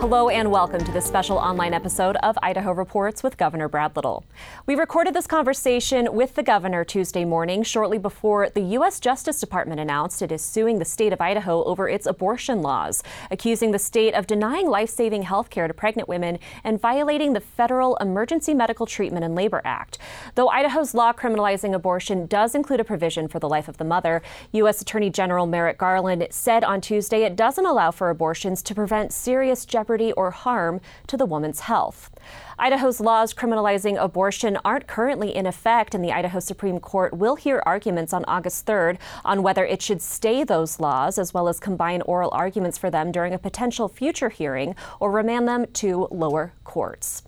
Hello and welcome to this special online episode of Idaho Reports with Governor Brad Little. We recorded this conversation with the governor Tuesday morning, shortly before the U.S. Justice Department announced it is suing the state of Idaho over its abortion laws, accusing the state of denying life saving health care to pregnant women and violating the Federal Emergency Medical Treatment and Labor Act. Though Idaho's law criminalizing abortion does include a provision for the life of the mother, U.S. Attorney General Merrick Garland said on Tuesday it doesn't allow for abortions to prevent serious jeopardy or harm to the woman's health. Idaho's laws criminalizing abortion aren't currently in effect, and the Idaho Supreme Court will hear arguments on August 3rd on whether it should stay those laws, as well as combine oral arguments for them during a potential future hearing or remand them to lower courts.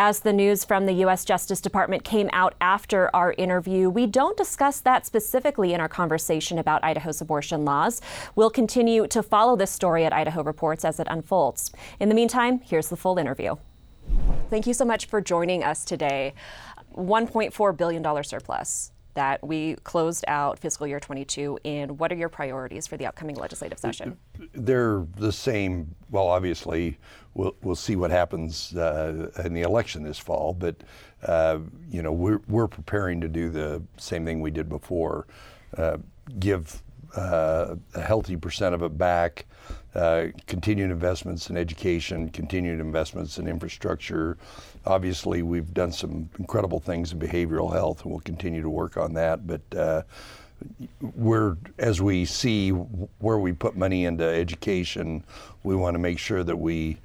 As the news from the U.S. Justice Department came out after our interview, we don't discuss that specifically in our conversation about Idaho's abortion laws. We'll continue to follow this story at Idaho Reports as it unfolds. In the meantime, here's the full interview. Thank you so much for joining us today. $1.4 billion surplus that we closed out fiscal year 22 and What are your priorities for the upcoming legislative session? They're the same. Well, obviously, we'll, we'll see what happens uh, in the election this fall, but uh, you know we're, we're preparing to do the same thing we did before. Uh, give uh, a healthy percent of it back, uh, continued investments in education, continued investments in infrastructure. Obviously, we've done some incredible things in behavioral health, and we'll continue to work on that. But uh, we're as we see where we put money into education, we want to make sure that we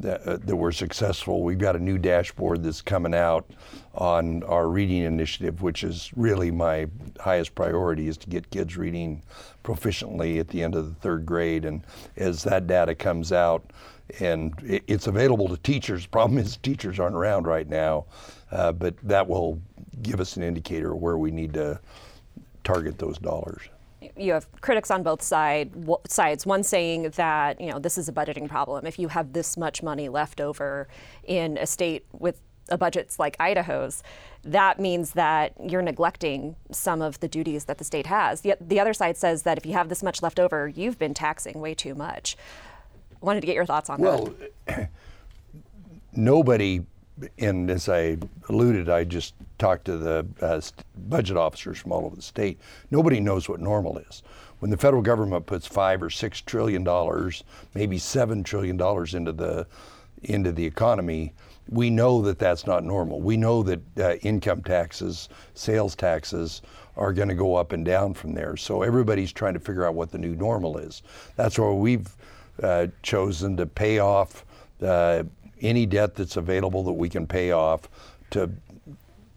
that, uh, that, we're successful. We've got a new dashboard that's coming out on our reading initiative, which is really my highest priority is to get kids reading proficiently at the end of the third grade. And as that data comes out, and it, it's available to teachers. Problem is, teachers aren't around right now, uh, but that will give us an indicator of where we need to target those dollars you have critics on both side, sides. One saying that you know this is a budgeting problem. If you have this much money left over in a state with a budget like Idaho's, that means that you're neglecting some of the duties that the state has. Yet the other side says that if you have this much left over, you've been taxing way too much. Wanted to get your thoughts on well, that. Well, nobody and as I alluded, I just talked to the uh, budget officers from all over the state. Nobody knows what normal is. When the federal government puts five or six trillion dollars, maybe seven trillion dollars into the into the economy, we know that that's not normal. We know that uh, income taxes, sales taxes are going to go up and down from there. So everybody's trying to figure out what the new normal is. That's why we've uh, chosen to pay off uh, any debt that's available that we can pay off to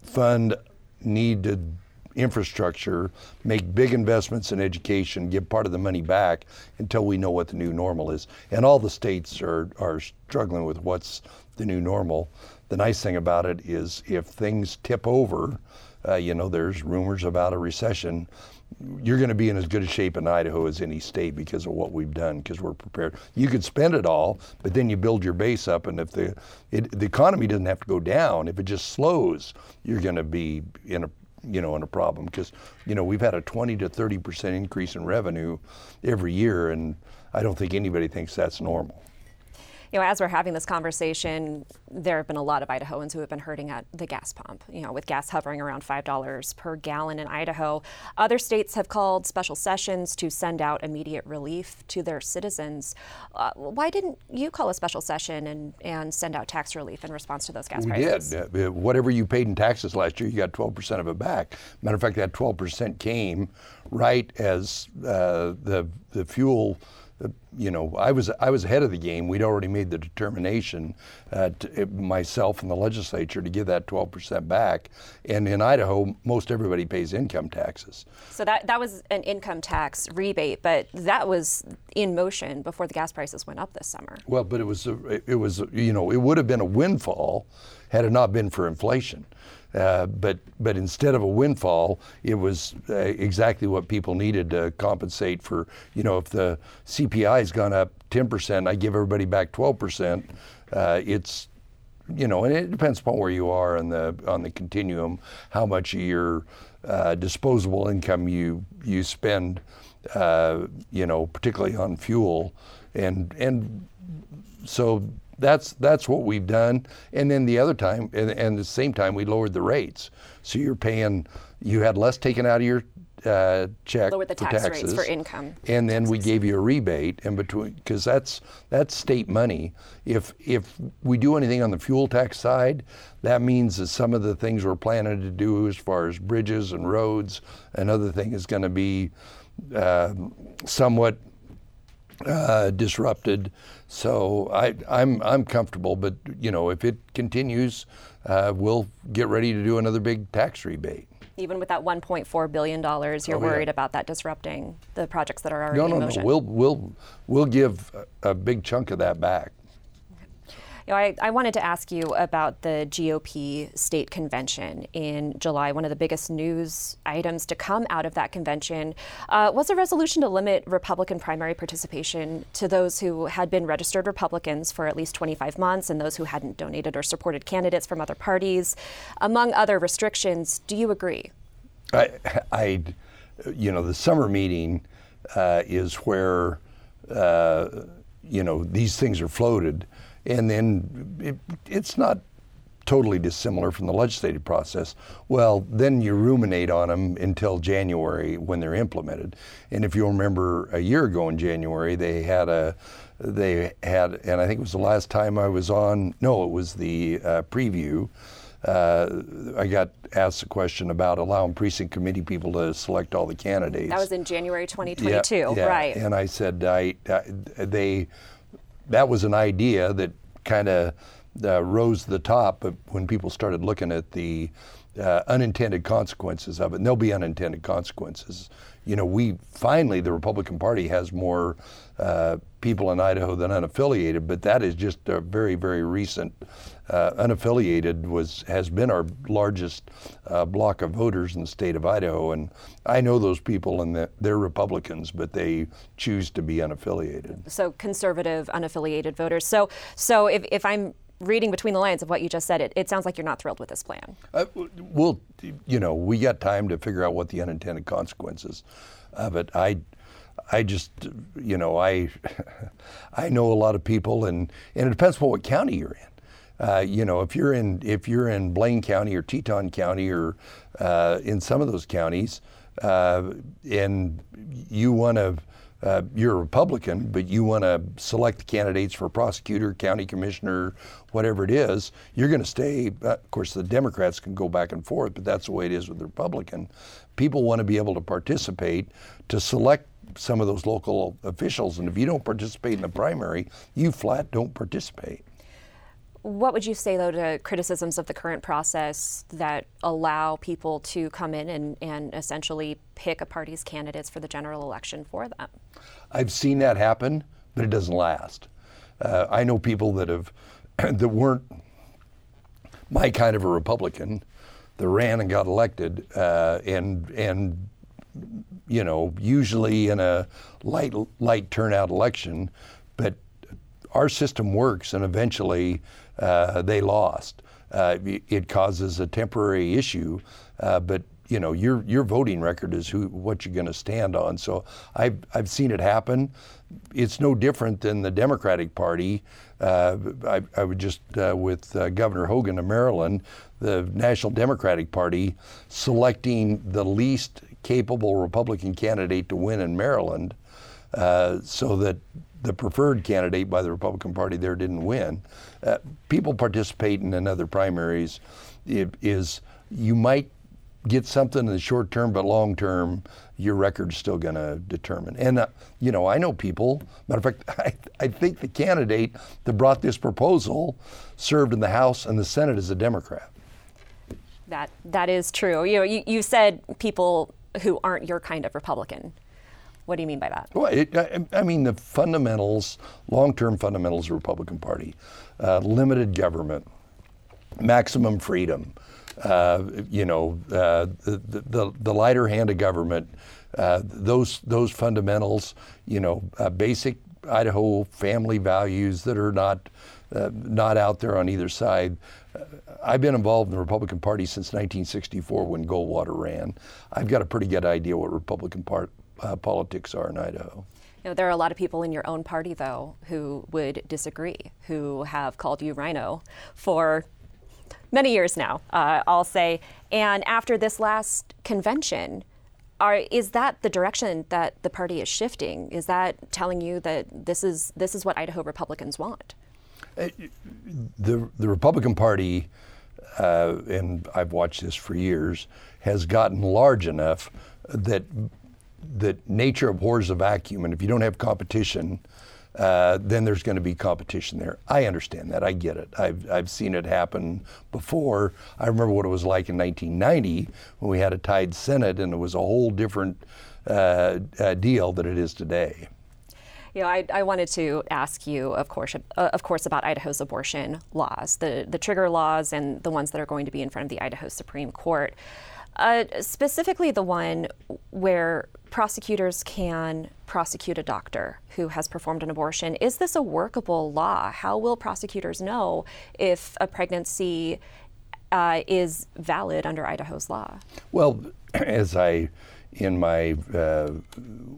fund needed infrastructure, make big investments in education, give part of the money back until we know what the new normal is. And all the states are, are struggling with what's the new normal. The nice thing about it is if things tip over, uh, you know, there's rumors about a recession. You're going to be in as good a shape in Idaho as any state because of what we've done, because we're prepared. You could spend it all, but then you build your base up, and if the it, the economy doesn't have to go down, if it just slows, you're going to be in a you know in a problem. Because you know we've had a 20 to 30 percent increase in revenue every year, and I don't think anybody thinks that's normal you know, as we're having this conversation, there have been a lot of Idahoans who have been hurting at the gas pump, you know, with gas hovering around $5 per gallon in Idaho. Other states have called special sessions to send out immediate relief to their citizens. Uh, why didn't you call a special session and, and send out tax relief in response to those gas we prices? did. Uh, whatever you paid in taxes last year, you got 12% of it back. Matter of fact, that 12% came right as uh, the, the fuel you know, I was I was ahead of the game. We'd already made the determination, uh, to, myself and the legislature, to give that 12% back. And in Idaho, most everybody pays income taxes. So that that was an income tax rebate, but that was in motion before the gas prices went up this summer. Well, but it was a, it was you know it would have been a windfall had it not been for inflation. Uh, but but instead of a windfall, it was uh, exactly what people needed to compensate for. You know, if the CPI has gone up 10%, I give everybody back 12%. Uh, it's you know, and it depends upon where you are on the on the continuum, how much of your uh, disposable income you you spend. Uh, you know, particularly on fuel, and and so that's that's what we've done. And then the other time, and, and the same time, we lowered the rates. So you're paying, you had less taken out of your uh, check Lowered the for tax taxes, rates for income. and then we gave you a rebate in between because that's that's state money. If if we do anything on the fuel tax side, that means that some of the things we're planning to do as far as bridges and roads and other thing is going to be uh, somewhat uh, disrupted. So I, I'm I'm comfortable, but you know if it continues, uh, we'll get ready to do another big tax rebate. Even with that 1.4 billion dollars, you're Oh, yeah. worried about that disrupting the projects that are already No, in no, motion. no. We'll we'll we'll give a, a big chunk of that back. You know, I, I wanted to ask you about the GOP state convention in July. One of the biggest news items to come out of that convention uh, was a resolution to limit Republican primary participation to those who had been registered Republicans for at least 25 months and those who hadn't donated or supported candidates from other parties. Among other restrictions, do you agree? I, I, you know, the summer meeting uh, is where, uh, you know, these things are floated, and then it, it's not totally dissimilar from the legislative process. Well, then you ruminate on them until January when they're implemented. And if you remember, a year ago in January, they had a, they had, and I think it was the last time I was on. No, it was the uh, preview uh, I got asked a question about allowing precinct committee people to select all the candidates. That was in January Yeah, 2022, yeah. right? And I said, I, I they, that was an idea that kind of uh, rose to the top, but when people started looking at the uh, unintended consequences of it, and there'll be unintended consequences. You know, we finally, the Republican Party has more uh, people in Idaho than unaffiliated, but that is just a very, very recent. Uh, unaffiliated was has been our largest uh, block of voters in the state of Idaho, and I know those people, and they're Republicans, but they choose to be unaffiliated. so conservative, unaffiliated voters. So, so if, if I'm reading between the lines of what you just said, it, it sounds like you're not thrilled with this plan. Uh, we'll, you know, we got time to figure out what the unintended consequences of it. I, I just, you know, I, I know a lot of people, and and it depends on what county you're in. Uh, you know, if you're in if you're in Blaine County or Teton County or uh, in some of those counties, uh, and you want to. Uh, you're a Republican, but you want to select the candidates for prosecutor, county commissioner, whatever it is, you're going to stay. Uh, of course, the Democrats can go back and forth, but that's the way it is with the Republican. People want to be able to participate to select some of those local officials, and if you don't participate in the primary, you flat don't participate. What would you say, though, to criticisms of the current process that allow people to come in and, and essentially pick a party's candidates for the general election for them? I've seen that happen, but it doesn't last. Uh, I know people that have that weren't my kind of a Republican that ran and got elected, uh, and and you know usually in a light light turnout election, but our system works, and eventually uh, they lost. Uh, it- causes a temporary issue, uh, but you know your your voting record is who what you're going to stand on. So I've I've seen it happen. It's no different than the Democratic Party. Uh, I, I would just uh, with uh, Governor Hogan of Maryland, the National Democratic Party selecting the least capable Republican candidate to win in Maryland uh, so that the preferred candidate by the Republican Party there didn't win. Uh, people participating in other primaries i- is you might get something in the short term, but long term, your record's still going to determine. And, uh, you know, I know people, matter of fact, I, I think the candidate that brought this proposal served in the House and the Senate as a Democrat. That, that is true. You know, you, you said people who aren't your kind of Republican. What do you mean by that? Well, it, I, I, mean the fundamentals, long-term fundamentals of the Republican Party, uh, limited government, maximum freedom, uh, you know, uh, the, the, the, lighter hand of government, uh, those, those fundamentals, you know, uh, basic Idaho family values that are not, uh, not out there on either side. I've been involved in the Republican Party since 1964 when Goldwater ran. I've got a pretty good idea what Republican part, politics are in Idaho. You know, there are a lot of people in your own party, though, who would disagree, who have called you RINO for many years now, uh, I'll say. And after this last convention, are, is that the direction that the party is shifting? Is that telling you that this is this is what Idaho Republicans want? Uh, the the Republican Party, uh, and I've watched this for years, has gotten large enough that that nature abhors a vacuum, and if you don't have competition, uh, then there's going to be competition there. I understand that. I get it. I've, I've seen it happen before. I remember what it was like in 1990 when we had a tied Senate and it was a whole different uh, uh, deal than it is today. Know, I, I wanted to ask you, of course, uh, of course, about Idaho's abortion laws, the, the trigger laws and the ones that are going to be in front of the Idaho Supreme Court. Uh, specifically, the one where prosecutors can prosecute a doctor who has performed an abortion. Is this a workable law? How will prosecutors know if a pregnancy uh, is valid under Idaho's law? Well, as I, in my, uh,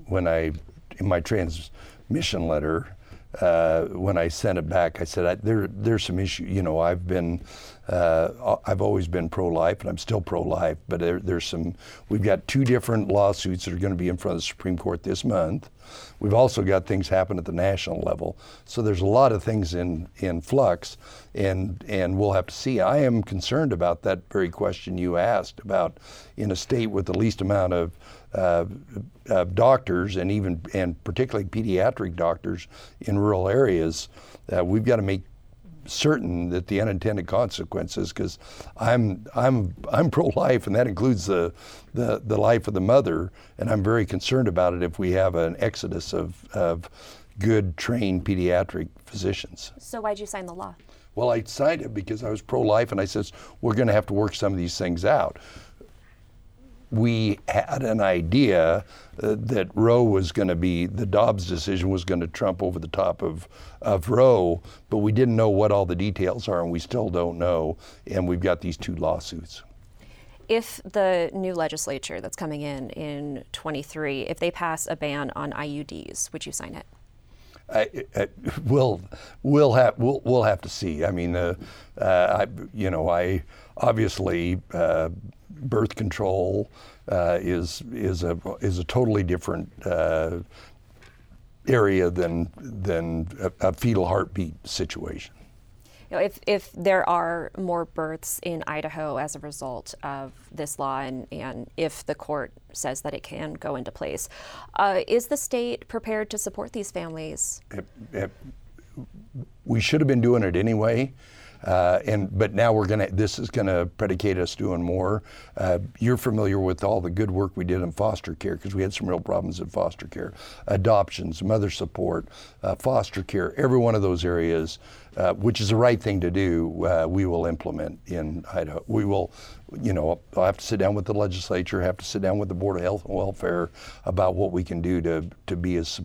when I, in my transmission letter, uh, when I sent it back, I said I, there, there's some issue. You know, I've been, uh, I've always been pro-life, and I'm still pro-life. But there, there's some. We've got two different lawsuits that are going to be in front of the Supreme Court this month. We've also got things happen at the national level. So there's a lot of things in in flux, and and we'll have to see. I am concerned about that very question you asked about in a state with the least amount of uh, uh, doctors and even and particularly pediatric doctors in rural areas, uh, we've got to make certain that the unintended consequences because I'm I'm I'm pro-life and that includes the, the the life of the mother and I'm very concerned about it if we have an exodus of of good trained pediatric physicians. So why'd you sign the law? Well, I signed it because I was pro-life and I says we're going to have to work some of these things out we had an idea uh, that Roe was going to be, the Dobbs decision was going to trump over the top of, of Roe, but we didn't know what all the details are, and we still don't know. And we've got these two lawsuits. If the new legislature that's coming in in 23, if they pass a ban on IUDs, would you sign it? I, I, we'll we'll have we'll, we'll have to see. I mean, uh, uh, I, you know, I obviously uh, birth control uh, is is a is a totally different uh, area than than a, a, fetal heartbeat situation. You know, if if there are more births in Idaho as a result of this law, and and if the court says that it can go into place, uh, is the state prepared to support these families? It, it, we should have been doing it anyway. Uh, and but now we're gonna. This is gonna predicate us doing more. Uh, you're familiar with all the good work we did in foster care because we had some real problems in foster care, adoptions, mother support, uh, foster care. Every one of those areas, uh, which is the right thing to do, uh, we will implement in Idaho. We will, you know, I'll have to sit down with the legislature, have to sit down with the board of health and welfare about what we can do to to be as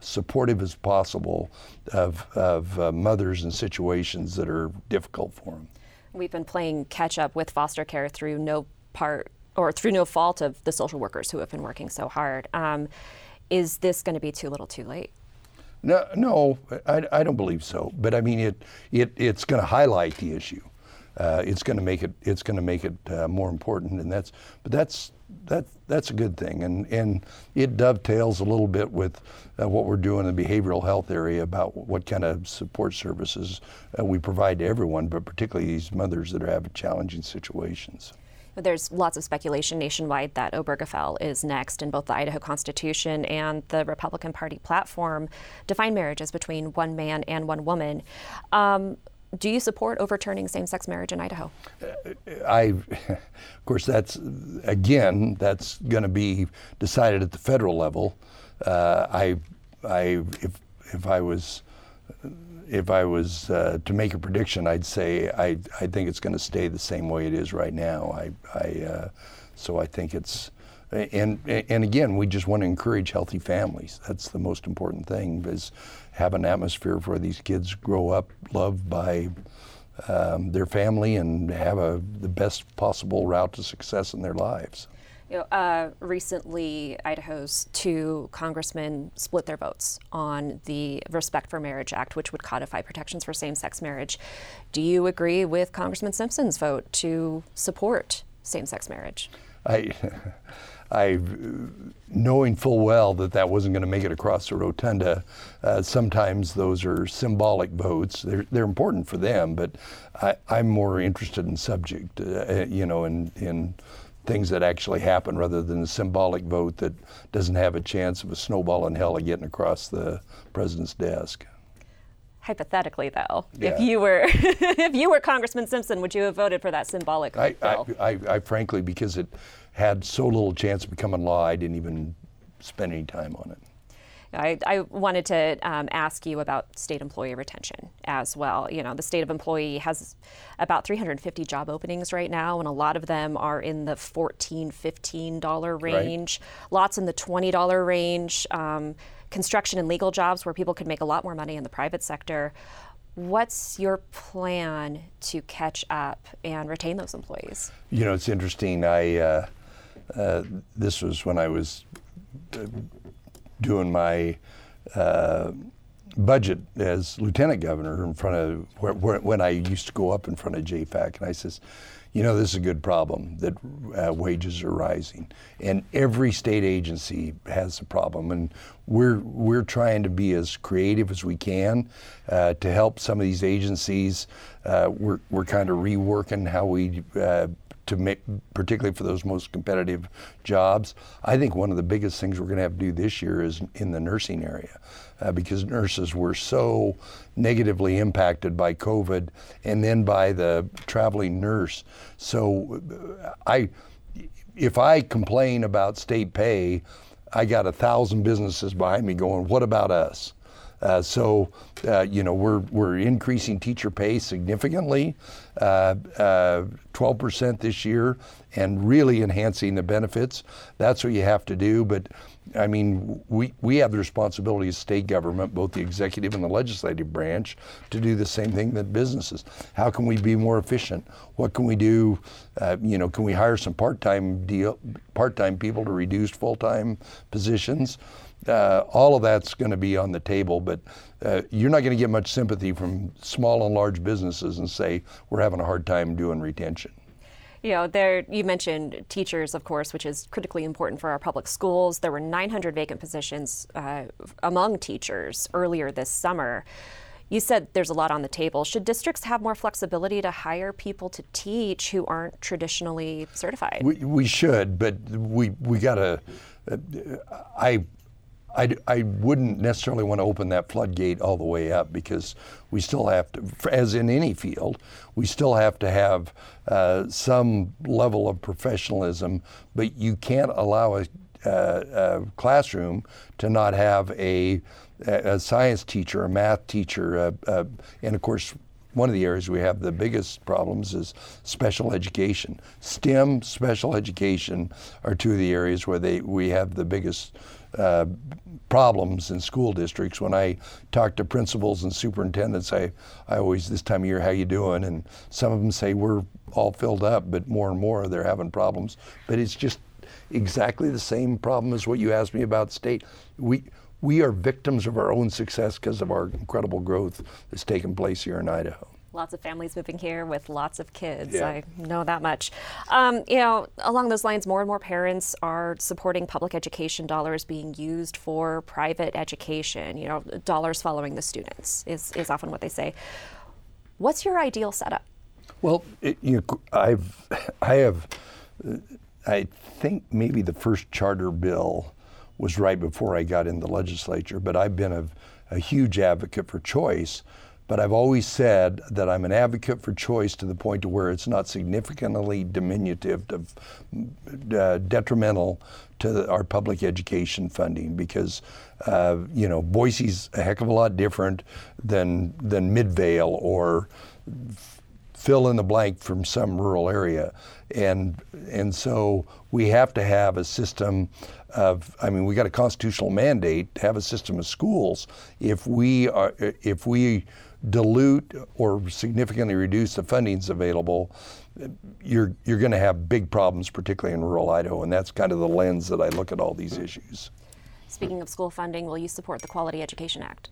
supportive as possible of, of uh, mothers in situations that are difficult for them. We've been playing catch up with foster care through no part or through no fault of the social workers who have been working so hard. Um, is this going to be too little too late? No, no, I, I don't believe so. But I mean, it, it it's going to highlight the issue. Uh, it's going to make it it's going to make it uh, more important, and that's but that's that that's a good thing, and and it dovetails a little bit with uh, what we're doing in the behavioral health area about what kind of support services uh, we provide to everyone, but particularly these mothers that are having challenging situations. There's lots of speculation nationwide that Obergefell is next, and both the Idaho Constitution and the Republican Party platform define marriage as between one man and one woman. Um, do you support overturning same-sex marriage in Idaho? I, of course, that's again that's going to be decided at the federal level. Uh, I, I, if if I was if I was uh, to make a prediction, I'd say I, I think it's going to stay the same way it is right now. I, I uh, so I think it's and and again, we just want to encourage healthy families. That's the most important thing is have an atmosphere where these kids grow up loved by um, their family and have a the best possible route to success in their lives. You know, uh, recently, Idaho's two congressmen split their votes on the Respect for Marriage Act, which would codify protections for same sex marriage. Do you agree with Congressman Simpson's vote to support same sex marriage? I, I, knowing full well that that wasn't going to make it across the rotunda, uh, sometimes those are symbolic votes. They're, they're important for them, but I, am more interested in subject, uh, you know, in, in things that actually happen rather than a symbolic vote that doesn't have a chance of a snowball in hell of getting across the president's desk. Hypothetically, though, yeah. if you were if you were Congressman Simpson, would you have voted for that symbolic I, bill? I, I, I frankly, because it had so little chance of becoming law, I didn't even spend any time on it. I, I wanted to um, ask you about state employee retention as well. You know, the state of employee has about 350 job openings right now, and a lot of them are in the 14 $15 range, right. lots in the $20 range, um, construction and legal jobs where people could make a lot more money in the private sector. What's your plan to catch up and retain those employees? You know, it's interesting. I uh, uh, this was when I was uh, doing my uh, budget as lieutenant governor in front of where, where, when I used to go up in front of JFAC, and I says, you know, this is a good problem that uh, wages are rising, and every state agency has a problem, and we're we're trying to be as creative as we can uh, to help some of these agencies. Uh, we're we're kind of reworking how we uh, to make, particularly for those most competitive jobs. I think one of the biggest things we're going to have to do this year is in the nursing area, uh, because nurses were so negatively impacted by COVID and then by the traveling nurse. So, uh, I, if I complain about state pay, I got a thousand businesses behind me going, "What about us?" Uh, so, uh, you know, we're, we're increasing teacher pay significantly, uh, 12% uh, this year, and really enhancing the benefits. That's what you have to do. But I mean, we, we have the responsibility as state government, both the executive and the legislative branch, to do the same thing that businesses. How can we be more efficient? What can we do? Uh, you know, can we hire some part-time deal, part-time people to reduce full-time positions? Uh, all of that's going to be on the table, but uh, you're not going to get much sympathy from small and large businesses and say we're having a hard time doing retention. You know, there you mentioned teachers, of course, which is critically important for our public schools. There were 900 vacant positions uh, among teachers earlier this summer. You said there's a lot on the table. Should districts have more flexibility to hire people to teach who aren't traditionally certified? We, we should, but we we got to. Uh, I I, I wouldn't necessarily want to open that floodgate all the way up because we still have to, as in any field, we still have to have uh, some level of professionalism, but you can't allow a, a classroom to not have a, a, science teacher, a math teacher, uh, uh, and of course, one of the areas we have the biggest problems is special education. STEM, special education are two of the areas where they we have the biggest uh, problems in school districts. When I talk to principals and superintendents, I, I always this time of year, how you doing? And some of them say we're all filled up, but more and more they're having problems. But it's just exactly the same problem as what you asked me about state. We we are victims of our own success because of our incredible growth that's taken place here in Idaho lots of families moving here with lots of kids. Yeah. I know that much. Um, you know, along those lines, more and more parents are supporting public education dollars being used for private education. You know, dollars following the students is, is often what they say. What's your ideal setup? Well, it, you I've I have I think maybe the first charter bill was right before I got in the legislature, but I've been a, a huge advocate for choice. But I've always said that I'm an advocate for choice to the point to where it's not significantly diminutive, of, uh, detrimental to our public education funding because uh, you know Boise's a heck of a lot different than than Midvale or fill in the blank from some rural area, and and so we have to have a system of I mean we got a constitutional mandate to have a system of schools. If we are if we dilute or significantly reduce the fundings available, you're you're going to have big problems, particularly in rural Idaho, and that's kind of the lens that I look at all these issues. Speaking of school funding, will you support the Quality Education Act?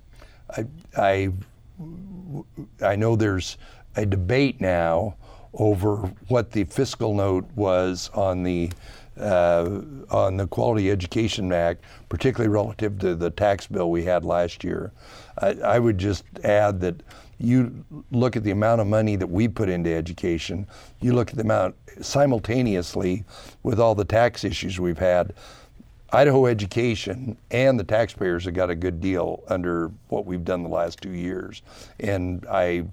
I I, I know there's a debate now over what the fiscal note was on the uh, on the Quality Education Act, particularly relative to the tax bill we had last year. I, I, would just add that you look at the amount of money that we put into education, you look at the amount simultaneously with all the tax issues we've had. Idaho education and the taxpayers have got a good deal under what we've done the last two years. And I,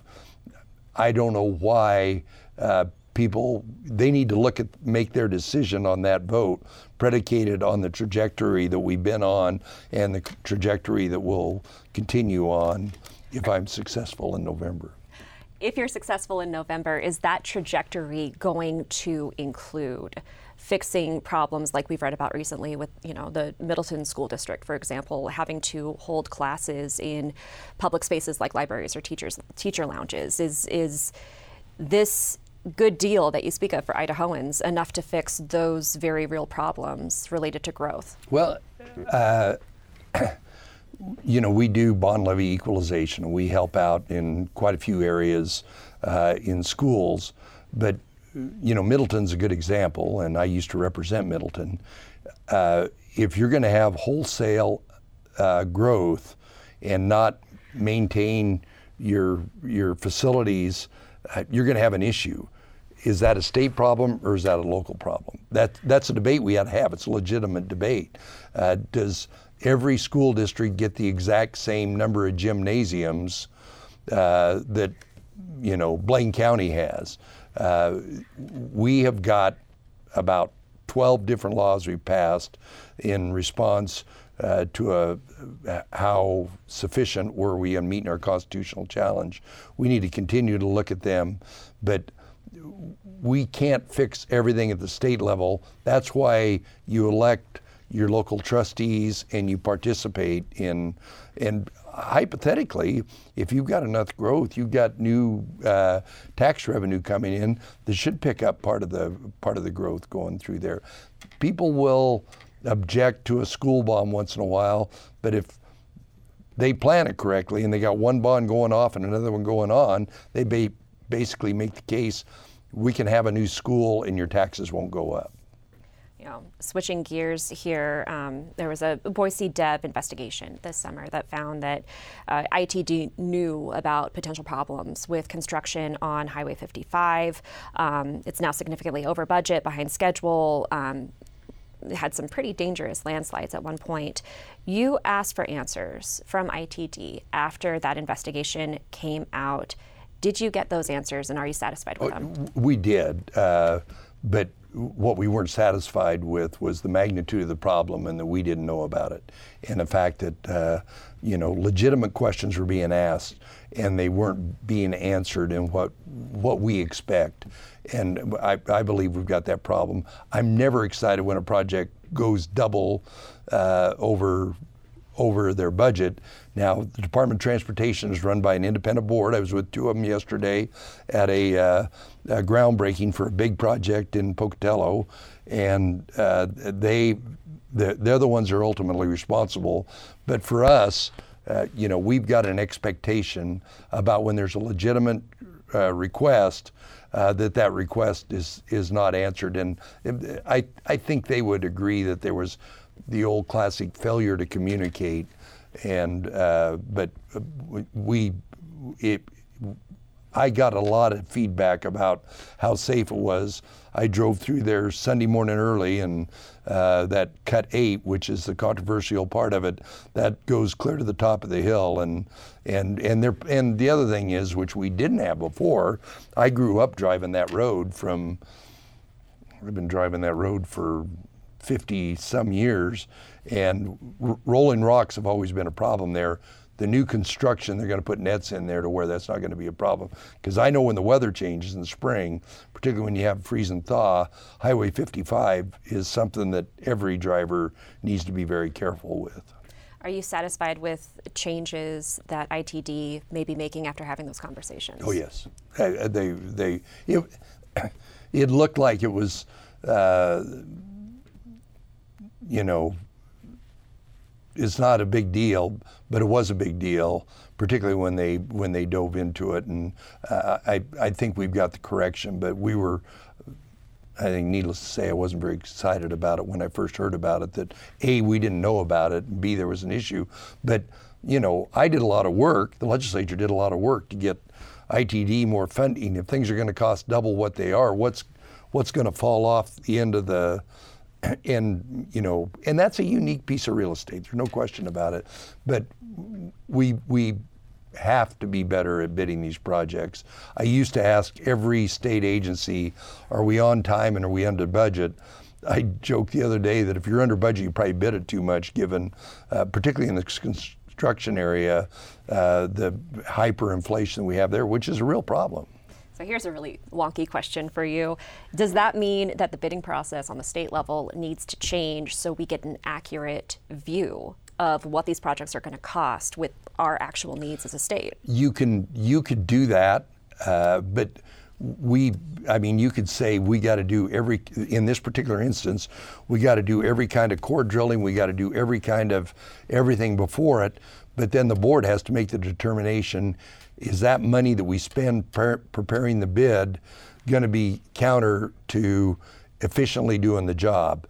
I don't know why uh, people they need to look at make their decision on that vote predicated on the trajectory that we've been on and the trajectory that we'll continue on if I'm successful in November. If you're successful in November, is that trajectory going to include fixing problems like we've read about recently with you know the Middleton School District, for example, having to hold classes in public spaces like libraries or teachers teacher lounges? Is is this good deal that you speak of for Idahoans enough to fix those very real problems related to growth? Well, uh, you know, we do bond levy equalization. We help out in quite a few areas uh, in schools, but you know, Middleton's a good example, and I used to represent Middleton. Uh, if you're going to have wholesale uh, growth and not maintain your your facilities uh, you're going to have an issue. Is that a state problem or is that a local problem? That, that's a debate we had to have. It's a legitimate debate. Uh, does every school district get the exact same number of gymnasiums uh, that you know Blaine County has? Uh, we have got about 12 different laws we passed in response uh, to a, how sufficient were we in meeting our constitutional challenge. We need to continue to look at them, but we can't fix everything at the state level. That's why you elect your local trustees and you participate in and hypothetically if you've got enough growth you've got new uh, tax revenue coming in that should pick up part of the part of the growth going through there people will object to a school bond once in a while, but if they plan it correctly and they got one bond going off and another one going on, they ba- basically make the case we can have a new school and your taxes won't go up. You know, switching gears here, um, there was a Boise Dev investigation this summer that found that uh, ITD knew about potential problems with construction on Highway 55. Um, it's now significantly over budget, behind schedule. Um, had some pretty dangerous landslides at one point. You asked for answers from ITD after that investigation came out. Did you get those answers and are you satisfied with them? We did. Uh, but what we weren't satisfied with was the magnitude of the problem and that we didn't know about it. And the fact that, uh, you know, legitimate questions were being asked and they weren't being answered in what, what we expect. And I, I believe we've got that problem. I'm never excited when a project goes double uh, over over their budget. Now, the Department of Transportation is run by an independent board. I was with two of them yesterday at a, uh, a groundbreaking for a big project in Pocatello, and uh, they they're, the ones that are ultimately responsible. But for us, uh, you know, we've got an expectation about when there's a legitimate uh, request. Uh, that that request is is not answered, and I I think they would agree that there was the old classic failure to communicate. And uh, but we, it, I got a lot of feedback about how safe it was. I drove through there Sunday morning early, and uh, that cut eight, which is the controversial part of it, that goes clear to the top of the hill. And and and there and the other thing is, which we didn't have before. I grew up driving that road from. I've been driving that road for 50 some years, and r- rolling rocks have always been a problem there the new construction, they're going to put nets in there to where that's not going to be a problem. Because I know when the weather changes in the spring, particularly when you have freeze and thaw, Highway 55 is something that every driver needs to be very careful with. Are you satisfied with changes that ITD may be making after having those conversations? Oh yes, they they it, it looked like it was, uh, you know, it's not a big deal, but it was a big deal, particularly when they when they dove into it. And uh, I I think we've got the correction, but we were. I think, needless to say, I wasn't very excited about it when I first heard about it. That a we didn't know about it, and b there was an issue. But you know, I did a lot of work. The legislature did a lot of work to get ITD more funding. If things are going to cost double what they are, what's what's going to fall off the end of the and you know, and that's a unique piece of real estate. There's no question about it. But we we have to be better at bidding these projects. I used to ask every state agency, "Are we on time and are we under budget?" I joked the other day that if you're under budget, you probably bid it too much, given, uh, particularly in the construction area, uh, the hyperinflation we have there, which is a real problem. So here's a really wonky question for you. Does that mean that the bidding process on the state level needs to change so we get an accurate view of what these projects are going to cost with our actual needs as a state? You can you could do that, uh, but we i mean you could say we got to do every in this particular instance we got to do every kind of core drilling we got to do every kind of everything before it but then the board has to make the determination is that money that we spend pre- preparing the bid going to be counter to efficiently doing the job?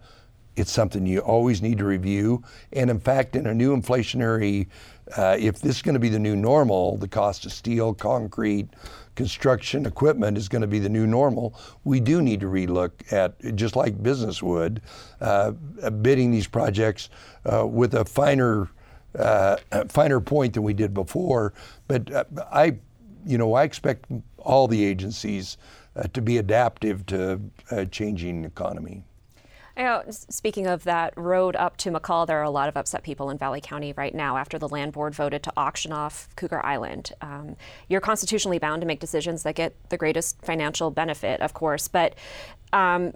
It's something you always need to review. And in fact, in a new inflationary, uh, if this is going to be the new normal, the cost of steel, concrete, construction equipment is going to be the new normal. We do need to relook at, just like business would, uh, bidding these projects uh, with a finer uh, finer point than we did before. But uh, I, you know, I expect all the agencies uh, to be adaptive to a changing economy. You know, speaking of that road up to McCall, there are a lot of upset people in Valley County right now after the land board voted to auction off Cougar Island. Um, you're constitutionally bound to make decisions that get the greatest financial benefit, of course, but um,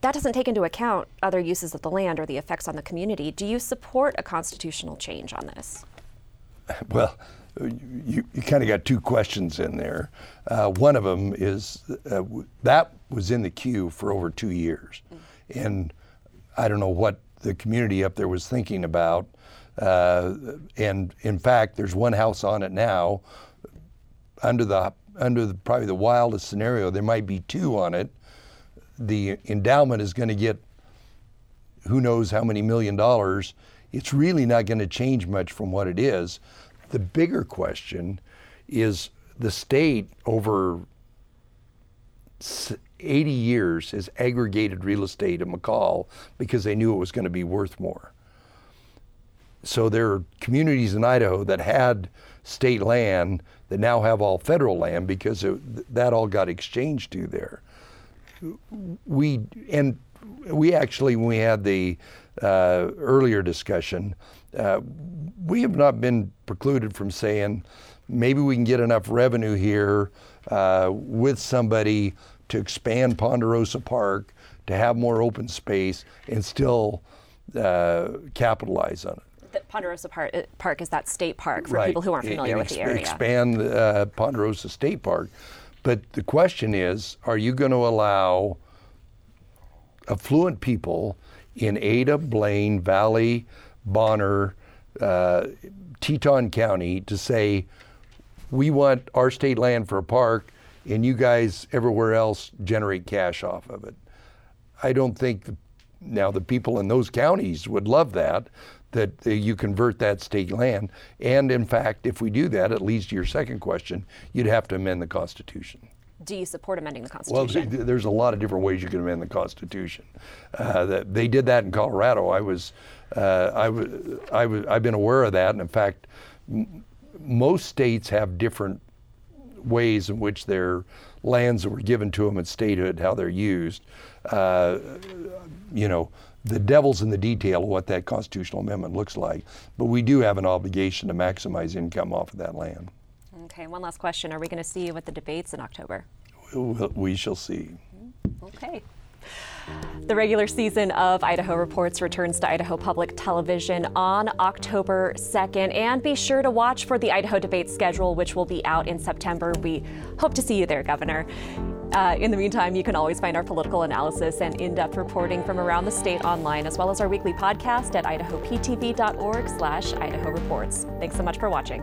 that doesn't take into account other uses of the land or the effects on the community. Do you support a constitutional change on this? Well, you, you kind of got two questions in there. Uh, one of them is uh, that was in the queue for over two years. Mm-hmm. And I don't know what the community up there was thinking about. Uh, and in fact, there's one house on it now. Under the under the, probably the wildest scenario, there might be two on it the endowment is going to get who knows how many million dollars, it's really not going to change much from what it is. The bigger question is the state over 80 years has aggregated real estate in McCall because they knew it was going to be worth more. So there are communities in Idaho that had state land that now have all federal land because it, that all got exchanged to there we and we actually when we had the uh, earlier discussion, uh, we have not been precluded from saying maybe we can get enough revenue here uh, with somebody to expand Ponderosa Park to have more open space and still uh, capitalize on it. The Ponderosa Park, uh, Park is that state park for right. people who aren't familiar with the area. Expand uh, Ponderosa State Park. But the question is are you going to allow affluent people in Ada, Blaine, Valley, Bonner, uh, Teton County to say, we want our state land for a park, and you guys everywhere else generate cash off of it? I don't think now the people in those counties would love that. That uh, you convert that state land. And in fact, if we do that, it leads to your second question, you'd have to amend the Constitution. Do you support amending the Constitution? Well, there's a lot of different ways you can amend the Constitution. Uh, that they did that in Colorado. I was, uh, I was, I was, I've been aware of that, and in fact, m- most states have different ways in which their lands that were given to them at statehood, how they're used. Uh, you know, the devil's in the detail of what that constitutional amendment looks like. But we do have an obligation to maximize income off of that land. Okay, one last question. Are we going to see you at the debates in October? We shall see. Okay. The regular season of Idaho Reports returns to Idaho Public Television on October 2nd. And be sure to watch for the Idaho debate schedule, which will be out in September. We hope to see you there, Governor. Uh, in the meantime, you can always find our political analysis and in-depth reporting from around the state online, as well as our weekly podcast at idahoptv.org slash Idaho Reports. Thanks so much for watching.